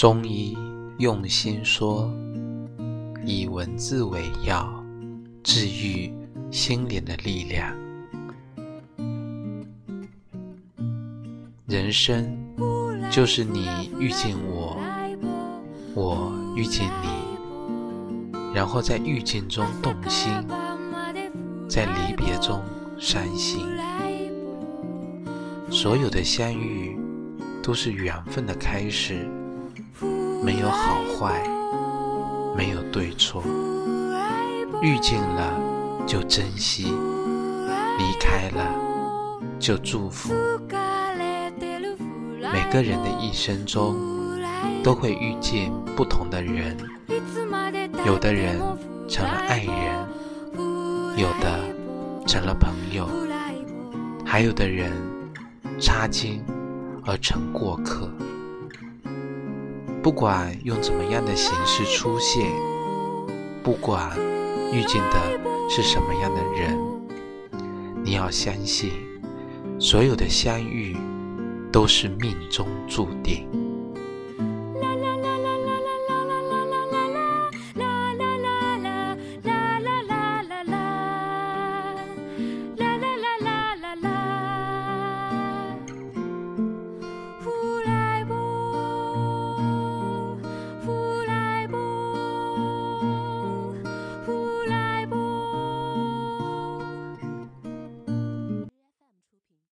中医用心说，以文字为药，治愈心灵的力量。人生就是你遇见我，我遇见你，然后在遇见中动心，在离别中伤心。所有的相遇都是缘分的开始。坏，没有对错，遇见了就珍惜，离开了就祝福。每个人的一生中都会遇见不同的人，有的人成了爱人，有的成了朋友，还有的人擦肩而成过客。不管用怎么样的形式出现，不管遇见的是什么样的人，你要相信，所有的相遇都是命中注定。